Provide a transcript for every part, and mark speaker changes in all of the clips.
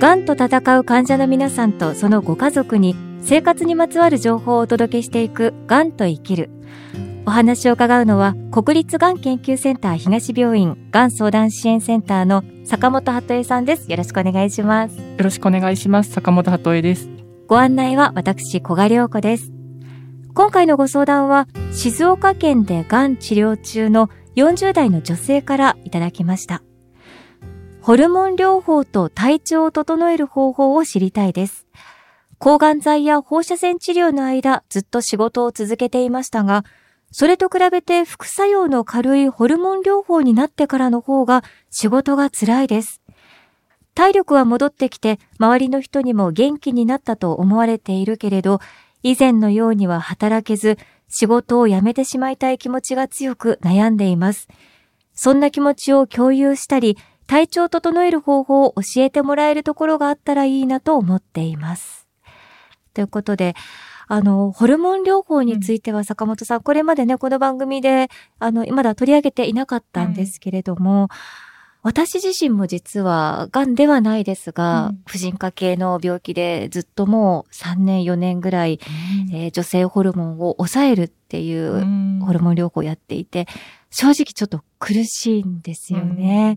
Speaker 1: がんと戦う患者の皆さんとそのご家族に生活にまつわる情報をお届けしていくがんと生きる。お話を伺うのは国立がん研究センター東病院がん相談支援センターの坂本鳩恵さんです。よろしくお願いします。よ
Speaker 2: ろしくお願いします。坂本鳩恵です。
Speaker 1: ご案内は私小賀良子です。今回のご相談は静岡県でがん治療中の40代の女性からいただきましたホルモン療法と体調を整える方法を知りたいです。抗がん剤や放射線治療の間ずっと仕事を続けていましたが、それと比べて副作用の軽いホルモン療法になってからの方が仕事が辛いです。体力は戻ってきて周りの人にも元気になったと思われているけれど、以前のようには働けず仕事を辞めてしまいたい気持ちが強く悩んでいます。そんな気持ちを共有したり、体調を整える方法を教えてもらえるところがあったらいいなと思っています。ということで、あの、ホルモン療法については坂本さん、うん、これまでね、この番組で、あの、まだ取り上げていなかったんですけれども、うん、私自身も実は、癌ではないですが、うん、婦人科系の病気でずっともう3年、4年ぐらい、えー、女性ホルモンを抑えるっていうホルモン療法をやっていて、正直ちょっと苦しいんですよね。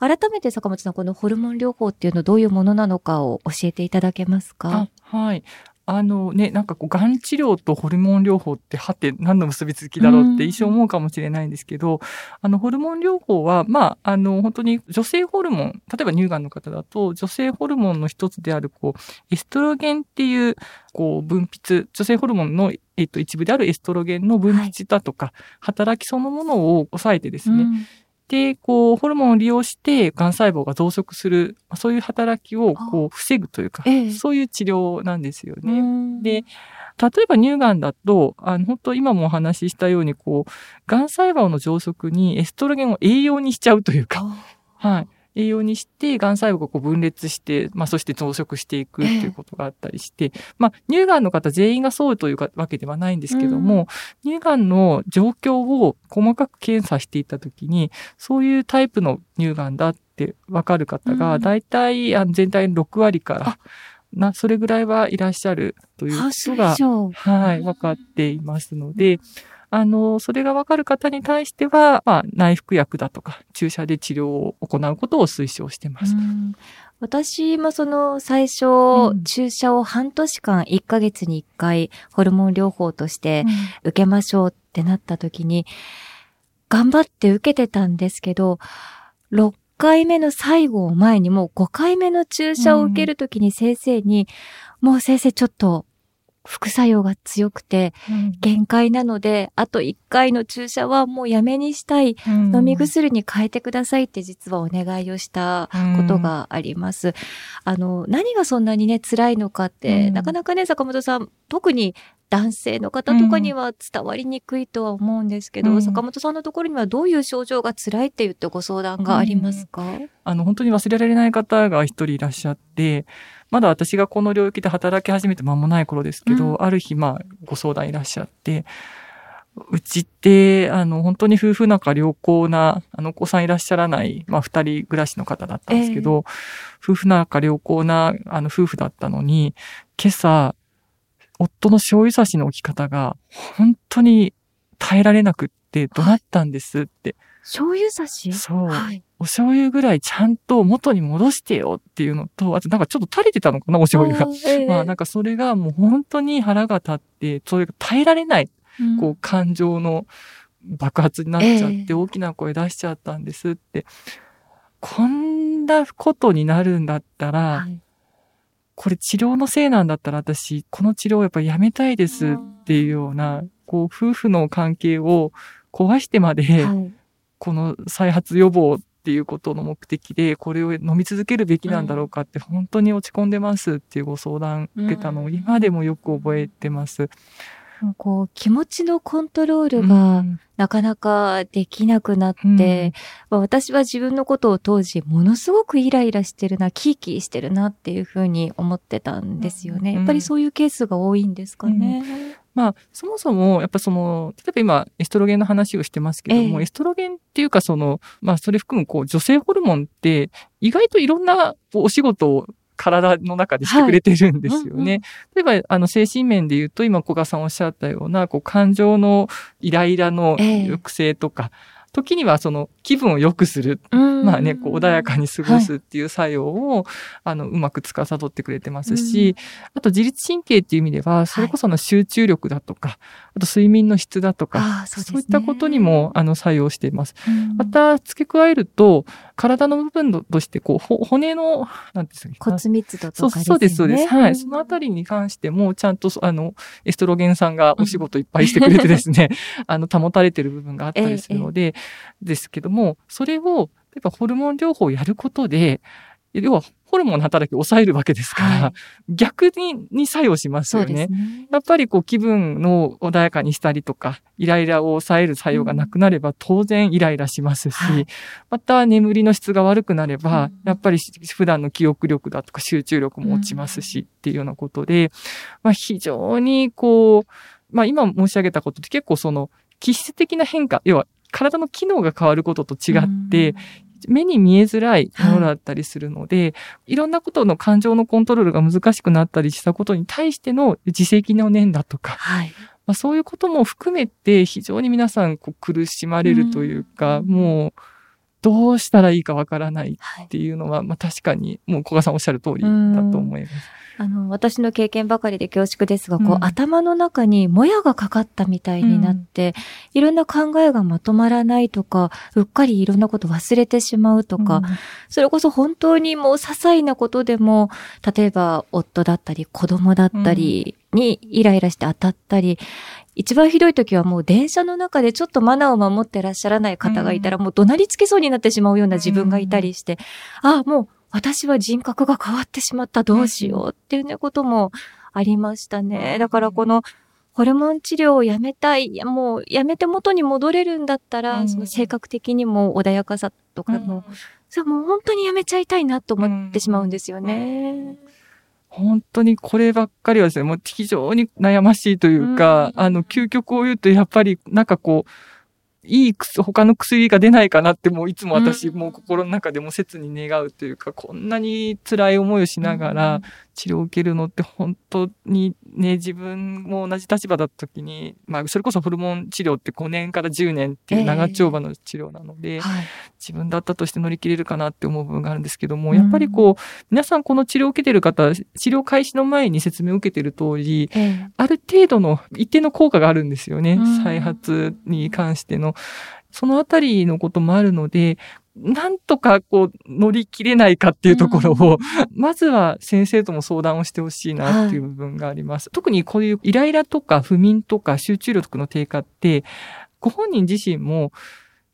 Speaker 1: うん、改めて坂本さん、このホルモン療法っていうのはどういうものなのかを教えていただけますか？
Speaker 2: はい。あのね、なんかこう、がん治療とホルモン療法って、はて何の結びつきだろうって一生思うかもしれないんですけど、うん、あの、ホルモン療法は、まあ、あの、本当に女性ホルモン、例えば乳がんの方だと、女性ホルモンの一つである、こう、エストロゲンっていう、こう、分泌、女性ホルモンの、えっと、一部であるエストロゲンの分泌だとか、はい、働きそのものを抑えてですね、うんで、こう、ホルモンを利用して、癌細胞が増殖する、そういう働きを、こう、防ぐというか、ええ、そういう治療なんですよね。で、例えば乳がんだと、あの、本当今もお話ししたように、こう、癌細胞の増殖にエストロゲンを栄養にしちゃうというか、はい。栄養にして、癌細胞がこう分裂して、まあ、そして増殖していくっていうことがあったりして、えー、まあ、乳がんの方全員がそうというわけではないんですけども、うん、乳がんの状況を細かく検査していったときに、そういうタイプの乳がんだってわかる方が、大体、あの全体の6割から、な、それぐらいはいらっしゃるということが、はい、分かっていますので、あの、それがわかる方に対しては、まあ、内服薬だとか、注射で治療を行うことを推奨してます。
Speaker 1: 私もその最初、うん、注射を半年間1ヶ月に1回ホルモン療法として受けましょうってなった時に、頑張って受けてたんですけど、6回目の最後を前にもう5回目の注射を受けるときに先生に、うん、もう先生ちょっと副作用が強くて、限界なので、あと1回の注射はもうやめにしたい、飲み薬に変えてくださいって実はお願いをしたことがあります。あの、何がそんなにね、辛いのかって、なかなかね、坂本さん、特に男性の方とかには伝わりにくいとは思うんですけど、うん、坂本さんのところにはどういう症状が辛いって言ってご相談がありますか、うん、
Speaker 2: あの、本当に忘れられない方が一人いらっしゃって、まだ私がこの領域で働き始めて間もない頃ですけど、うん、ある日、まあ、ご相談いらっしゃって、うちって、あの、本当に夫婦仲良好な、あの、お子さんいらっしゃらない、まあ、二人暮らしの方だったんですけど、えー、夫婦仲良好な、あの、夫婦だったのに、今朝、夫の醤油差しの置き方が、本当に耐えられなくって、怒鳴ったんですって。はい。
Speaker 1: 醤油差し？
Speaker 2: そう。はい、お醤油ぐらいちゃんと元に戻してよっていうのと、あとなんかちょっと垂れてたのかな、お醤油が。えー、まあなんかそれがもう本当に腹が立って、それが耐えられない、うん、こう感情の爆発になっちゃって、大きな声出しちゃったんですって。こんなことになるんだったら、はい、これ治療のせいなんだったら私、この治療をやっぱりやめたいですっていうような、こう夫婦の関係を壊してまで、はい。この再発予防っていうことの目的で、これを飲み続けるべきなんだろうかって、本当に落ち込んでますっていうご相談受けたのを今でもよく覚えてます。
Speaker 1: こう気持ちのコントロールがなかなかできなくなって、うん、私は自分のことを当時ものすごくイライラしてるな、キーキーしてるなっていうふうに思ってたんですよね。やっぱりそういうケースが多いんですかね。
Speaker 2: うんまあ、そもそも、やっぱその、例えば今、エストロゲンの話をしてますけども、えー、エストロゲンっていうか、その、まあ、それ含む、こう、女性ホルモンって、意外といろんなお仕事を体の中でしてくれてるんですよね。はいうんうん、例えば、あの、精神面で言うと、今、小賀さんおっしゃったような、こう、感情のイライラの抑制とか、えー時にはその気分を良くする。まあね、こう穏やかに過ごすっていう作用を、はい、あの、うまく司ってくれてますし、あと自律神経っていう意味では、それこその集中力だとか、はい、あと睡眠の質だとか、そう、ね,、いったことにも、あの、作用しています。また、付け加えると、体の部分として、こう、骨の、
Speaker 1: なんですか骨密度とか、
Speaker 2: ね、そうです、そうです。はい。そのあたりに関しても、ちゃんと、あの、エストロゲンさんがお仕事いっぱいしてくれてですね、あの、保たれてる部分があったりするので、ええですけども、それを、例えばホルモン療法をやることで、要はホルモンの働きを抑えるわけですから、はい、逆にに作用しますよね。ね。やっぱりこう気分の穏やかにしたりとか、イライラを抑える作用がなくなれば当然イライラしますし、はい、また眠りの質が悪くなれば、やっぱり普段の記憶力だとか集中力も落ちますしっていうようなことで、まあ非常にこう、まあ今申し上げたことって結構その気質的な変化、要は体の機能が変わることと違って、目に見えづらいものだったりするので、はい、いろんなことの感情のコントロールが難しくなったりしたことに対しての自責の念だとか、はい、まあ、そういうことも含めて非常に皆さんこう苦しまれるというか、うもうどうしたらいいかわからないっていうのは、はい、まあ確かにもう小賀さんおっしゃる通りだと思います。
Speaker 1: あの、私の経験ばかりで恐縮ですが、こう、うん、頭の中にもやがかかったみたいになって、うん、いろんな考えがまとまらないとか、うっかりいろんなこと忘れてしまうとか、うん、それこそ本当にもう些細なことでも、例えば夫だったり子供だったりにイライラして当たったり、一番ひどい時はもう電車の中でちょっとマナーを守ってらっしゃらない方がいたら、もう怒鳴りつけそうになってしまうような自分がいたりして、ああ、もう私は人格が変わってしまった、どうしようっていうね、こともありましたね。だからこの、ホルモン治療をやめたい、もうやめて元に戻れるんだったら、うん、その性格的にも穏やかさとかも、うん、それもう本当にやめちゃいたいなと思ってしまうんですよね。
Speaker 2: 本当にこればっかりはですね、もう非常に悩ましいというか、うん、あの、究極を言うとやっぱりなんかこう、いい薬、他の薬が出ないかなってもういつも私もう心の中でも切に願うというか、こんなに辛い思いをしながら治療を受けるのって本当にね、自分も同じ立場だった時に、まあそれこそホルモン治療って5年から10年っていう長丁場の治療なので、えーはい、自分だったとして乗り切れるかなって思う部分があるんですけども、やっぱりこう、皆さんこの治療を受けてる方、治療開始の前に説明を受けてる通り、えー、ある程度の一定の効果があるんですよね。再発に関しての。そのあたりのこともあるので、なんとかこう乗り切れないかっていうところを、うん、まずは先生とも相談をしてほしいなっていう部分があります。はい、特にこういうイライラとか不眠とか集中力の低下って、ご本人自身も、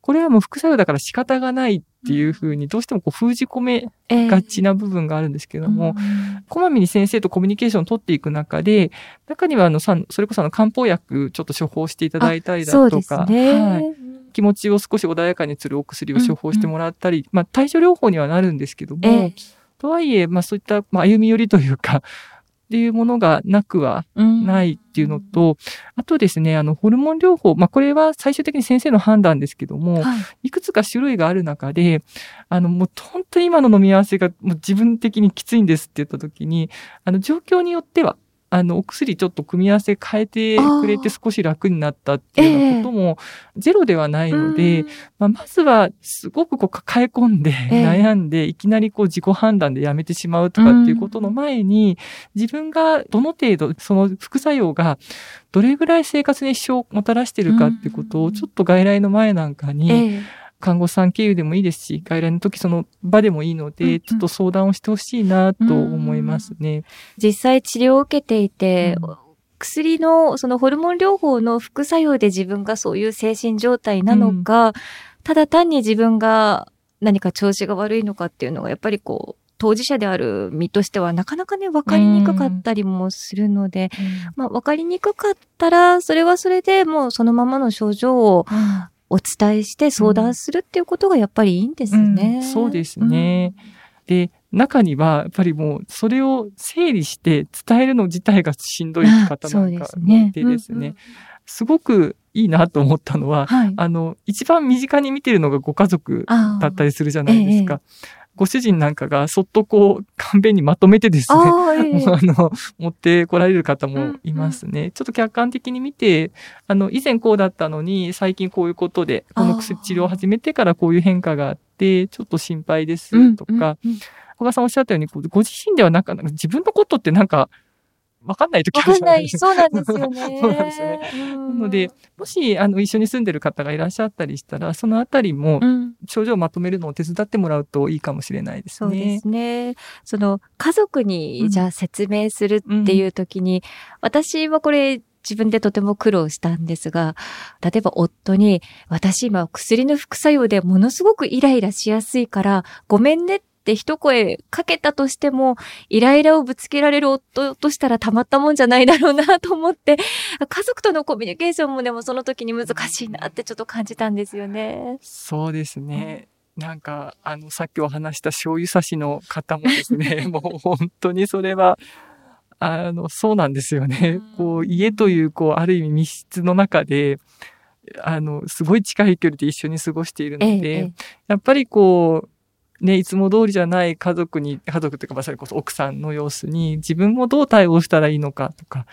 Speaker 2: これはもう副作用だから仕方がないっていうふうにどうしてもこう封じ込めがちな部分があるんですけども、えー、こまめに先生とコミュニケーションを取っていく中で、中にはあの、それこそあの漢方薬ちょっと処方していただいたりだとか、ね、はい。気持ちを少し穏やかにするお薬を処方してもらったり、うんうん、まあ対処療法にはなるんですけども、えー、とはいえ、まあそういった、まあ、歩み寄りというか、っていうものがなくはないっていうのと、うん、あとですね、あの、ホルモン療法、まあ、これは最終的に先生の判断ですけども、はい、いくつか種類がある中で、あの、もう本当に今の飲み合わせがもう自分的にきついんですって言った時に、あの、状況によっては、あの、お薬ちょっと組み合わせ変えてくれて少し楽になったっていうようなこともゼロではないので、えー、まあ、まずはすごくこう抱え込んで悩んで、いきなりこう自己判断でやめてしまうとかっていうことの前に、自分がどの程度その副作用がどれぐらい生活に支障をもたらしてるかっていうことをちょっと外来の前なんかに、えー看護師さん経由でもいいですし、外来の時その場でもいいので、うんうん、ちょっと相談をしてほしいなと思いますね。
Speaker 1: 実際治療を受けていて、うん、薬の、そのホルモン療法の副作用で自分がそういう精神状態なのか、うん、ただ単に自分が何か調子が悪いのかっていうのが、やっぱりこう、当事者である身としてはなかなかね、分かりにくかったりもするので、うん、まあ分かりにくかったら、それはそれでもうそのままの症状をお伝えして相談するっていうことがやっぱりいいんですね。
Speaker 2: うん、そうですね。で、中には、やっぱりもう、それを整理して伝えるの自体がしんどい方なんかいてですね、すごくいいなと思ったのは、はい、あの、一番身近に見てるのがご家族だったりするじゃないですか。ご主人なんかがそっとこう、勘弁にまとめてですね、
Speaker 1: あええ。
Speaker 2: あの、持ってこられる方もいますね。ちょっと客観的に見て、あの、以前こうだったのに、最近こういうことで、この薬治療を始めてからこういう変化があって、ちょっと心配ですとか、
Speaker 1: うんうんうん。
Speaker 2: 小川さんおっしゃったように、ご自身ではなんか、なんか自分のことってなんか、わかんない時ある
Speaker 1: わかんない。
Speaker 2: じゃないですか。
Speaker 1: そうなんですよね。
Speaker 2: そうなんですよね
Speaker 1: な
Speaker 2: なので、もし、あの、一緒に住んでる方がいらっしゃったりしたら、そのあたりも
Speaker 1: う、ん、
Speaker 2: 症状をまとめるのを手伝ってもらうといいかもしれないですね。
Speaker 1: そうですね。その家族
Speaker 2: うん
Speaker 1: にじゃあ説明するっていう時に、私はこれ自分でとても苦労したんですが、例えば夫に、私今薬の副作用でものすごくイライラしやすいから、ごめんねって一声かけたとしても、イライラをぶつけられる夫としたらたまったもんじゃないだろうなと思って、家族とのコミュニケーションもでもその時に難しいなってちょっと感じたんですよね。
Speaker 2: そうですね。なんか、あの、さっきお話した醤油差しの方もですね、もう本当にそれは、あの、そうなんですよね
Speaker 1: うん。
Speaker 2: こう、家という、こう、ある意味密室の中で、あの、すごい近い距離で一緒に過ごしているの
Speaker 1: ええ
Speaker 2: で、
Speaker 1: え
Speaker 2: やっぱりこう、ね、いつも通りじゃない家族に、家族というか、まあそれこそ奥さんの様子に自分もどう対応したらいいのかとか、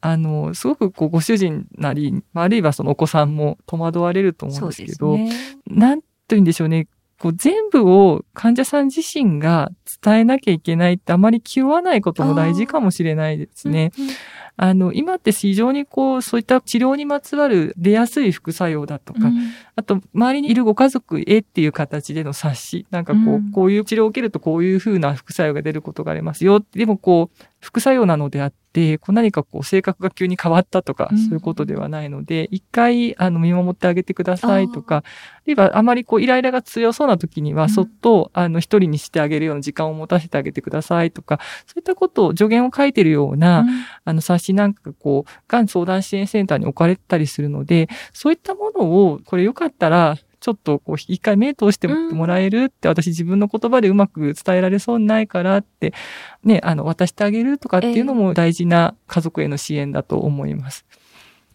Speaker 2: あの、すごくこう、ご主人なり、まああるいはそのお子さんも戸惑われると思うんですけど、
Speaker 1: ね。
Speaker 2: なんと言うんでしょうね。こう全部を患者さん自身が伝えなきゃいけないってあまり気負わないことも大事かもしれないですね。
Speaker 1: うんうん
Speaker 2: あの、今って非常にこう、そういった治療にまつわる出やすい副作用だとか、
Speaker 1: うん。
Speaker 2: あと、周りにいるご家族へっていう形での冊子、なんかこう、
Speaker 1: うん。
Speaker 2: こういう治療を受けるとこういうふうな副作用が出ることがありますよ。でもこう、副作用なのであって、こう何かこう、性格が急に変わったとか、
Speaker 1: うん。
Speaker 2: そういうことではないので、一回、あの、見守ってあげてくださいとか、あるいはあまりこう、イライラが強そうな時には、
Speaker 1: うん。
Speaker 2: そっと、あの、一人にしてあげるような時間を持たせてあげてくださいとか、そういったことを助言を書いてるような、あの冊子なんかがこう、がん相談支援センターに置かれてたりするので、そういったものを、これよかったら、ちょっとこう、一回目通してもらえるって、私自分の言葉でうまく伝えられそうにないからって、ね、あの、渡してあげるとかっていうのも大事な家族への支援だと思います。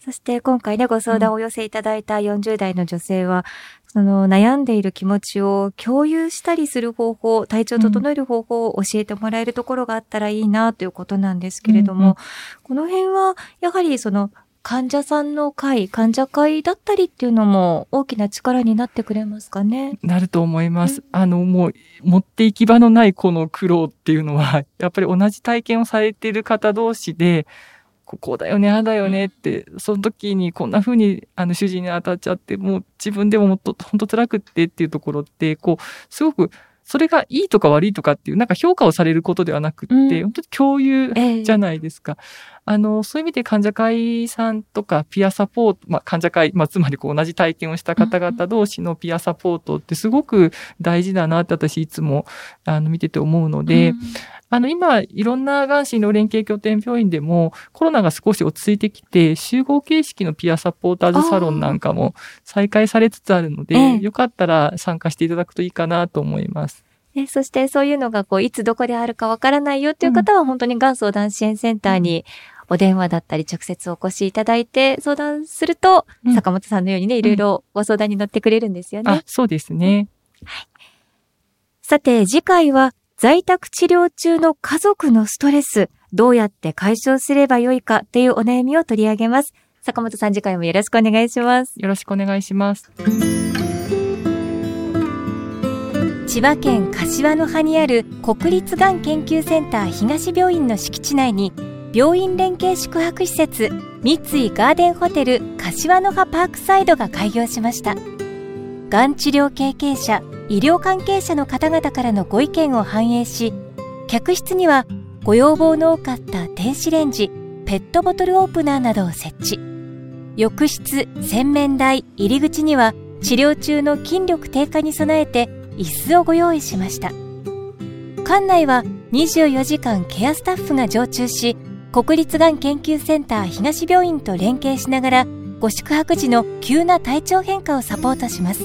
Speaker 1: そして今回ね、ご相談をお寄せいただいた40代の女性は、その悩んでいる気持ちを共有したりする方法、体調を整える方法を教えてもらえるところがあったらいいなということなんですけれども、
Speaker 2: うんうん
Speaker 1: この辺はやはりその患者さんの会、患者会だったりっていうのも大きな力になってくれますかね？
Speaker 2: なると思います。
Speaker 1: うん
Speaker 2: あの、もう、持って行き場のないこの苦労っていうのは、やっぱり同じ体験をされている方同士で、ここうだよね、ああだよねって、その時にこんな風に、あの、主人に当たっちゃって、もう自分でももっと、本当辛くってっていうところって、こう、すごく、それがいいとか悪いとかっていう、なんか評価をされることではなくって、
Speaker 1: うん。
Speaker 2: 本当に共有
Speaker 1: ええ。
Speaker 2: じゃないですか。あの、そういう意味で患者会さんとかピアサポート、まあ患者会、まあつまりこう同じ体験をした方々同士のピアサポートってすごく大事だなって私いつもあの見てて思うので、
Speaker 1: うん。
Speaker 2: あの今いろんながん診療連携拠点病院でもコロナが少し落ち着いてきて集合形式のピアサポーターズサロンなんかも再開されつつあるので、
Speaker 1: ええ。
Speaker 2: よかったら参加していただくといいかなと思います。
Speaker 1: ね、そしてそういうのがこういつどこであるかわからないよっていう方は、本当にがん相談支援センターにお電話だったり直接お越しいただいて相談すると、
Speaker 2: うん
Speaker 1: 坂本さんのようにね、いろいろご相談に乗ってくれるんですよね。
Speaker 2: あ、そうですね。
Speaker 1: さて次回は在宅治療中の家族のストレス、どうやって解消すればよいかっていうお悩みを取り上げます。坂本さん次回もよろしくお願いします。
Speaker 2: よろしくお願いします。
Speaker 1: 千葉県柏の葉にある国立がん研究センター東病院の敷地内に病院連携宿泊施設三井ガーデンホテル柏の葉パークサイドが開業しました。がん治療経験者医療関係者の方々からのご意見を反映し客室にはご要望の多かった電子レンジペットボトルオープナーなどを設置。浴室洗面台入り口には治療中の筋力低下に備えて椅子をご用意しました。館内は24時間ケアスタッフが常駐し国立がん研究センター東病院と連携しながらご宿泊時の急な体調変化をサポートします。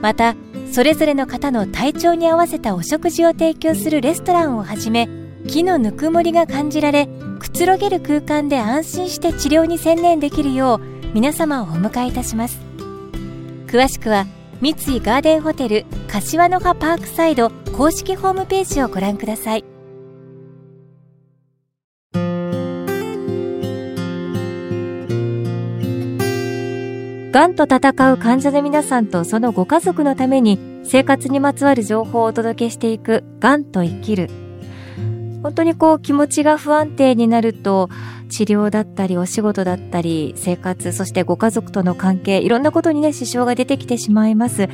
Speaker 1: またそれぞれの方の体調に合わせたお食事を提供するレストランをはじめ木のぬくもりが感じられくつろげる空間で安心して治療に専念できるよう皆様をお迎えいたします。詳しくは三井ガーデンホテル柏の葉パークサイド公式ホームページをご覧ください。がんと闘う患者の皆さんとそのご家族のために生活にまつわる情報をお届けしていくがんと生きる。本当にこう気持ちが不安定になると治療だったりお仕事だったり生活そしてご家族との関係いろんなことにね支障が出てきてしまいます。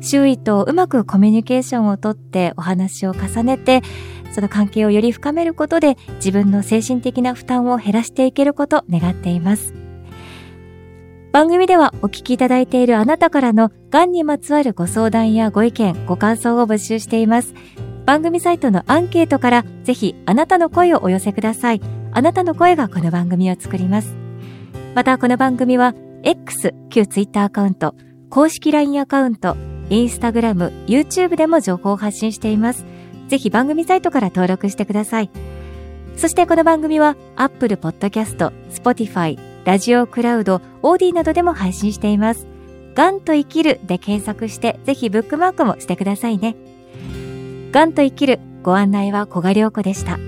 Speaker 1: 周囲とうまくコミュニケーションをとってお話を重ねてその関係をより深めることで自分の精神的な負担を減らしていけること願っています。番組ではお聞きいただいているあなたからのがんにまつわるご相談やご意見、ご感想を募集しています。番組サイトのアンケートからぜひあなたの声をお寄せください。あなたの声がこの番組を作ります。またこの番組は X、旧 Twitter アカウント、公式 LINE アカウント、インスタグラム、YouTube でも情報を発信しています。ぜひ番組サイトから登録してください。そしてこの番組は Apple Podcast、Spotify、ラジオクラウド、オーディなどでも配信しています。がんと生きるで検索して、ぜひブックマークもしてくださいね。がんと生きるご案内は小賀良子でした。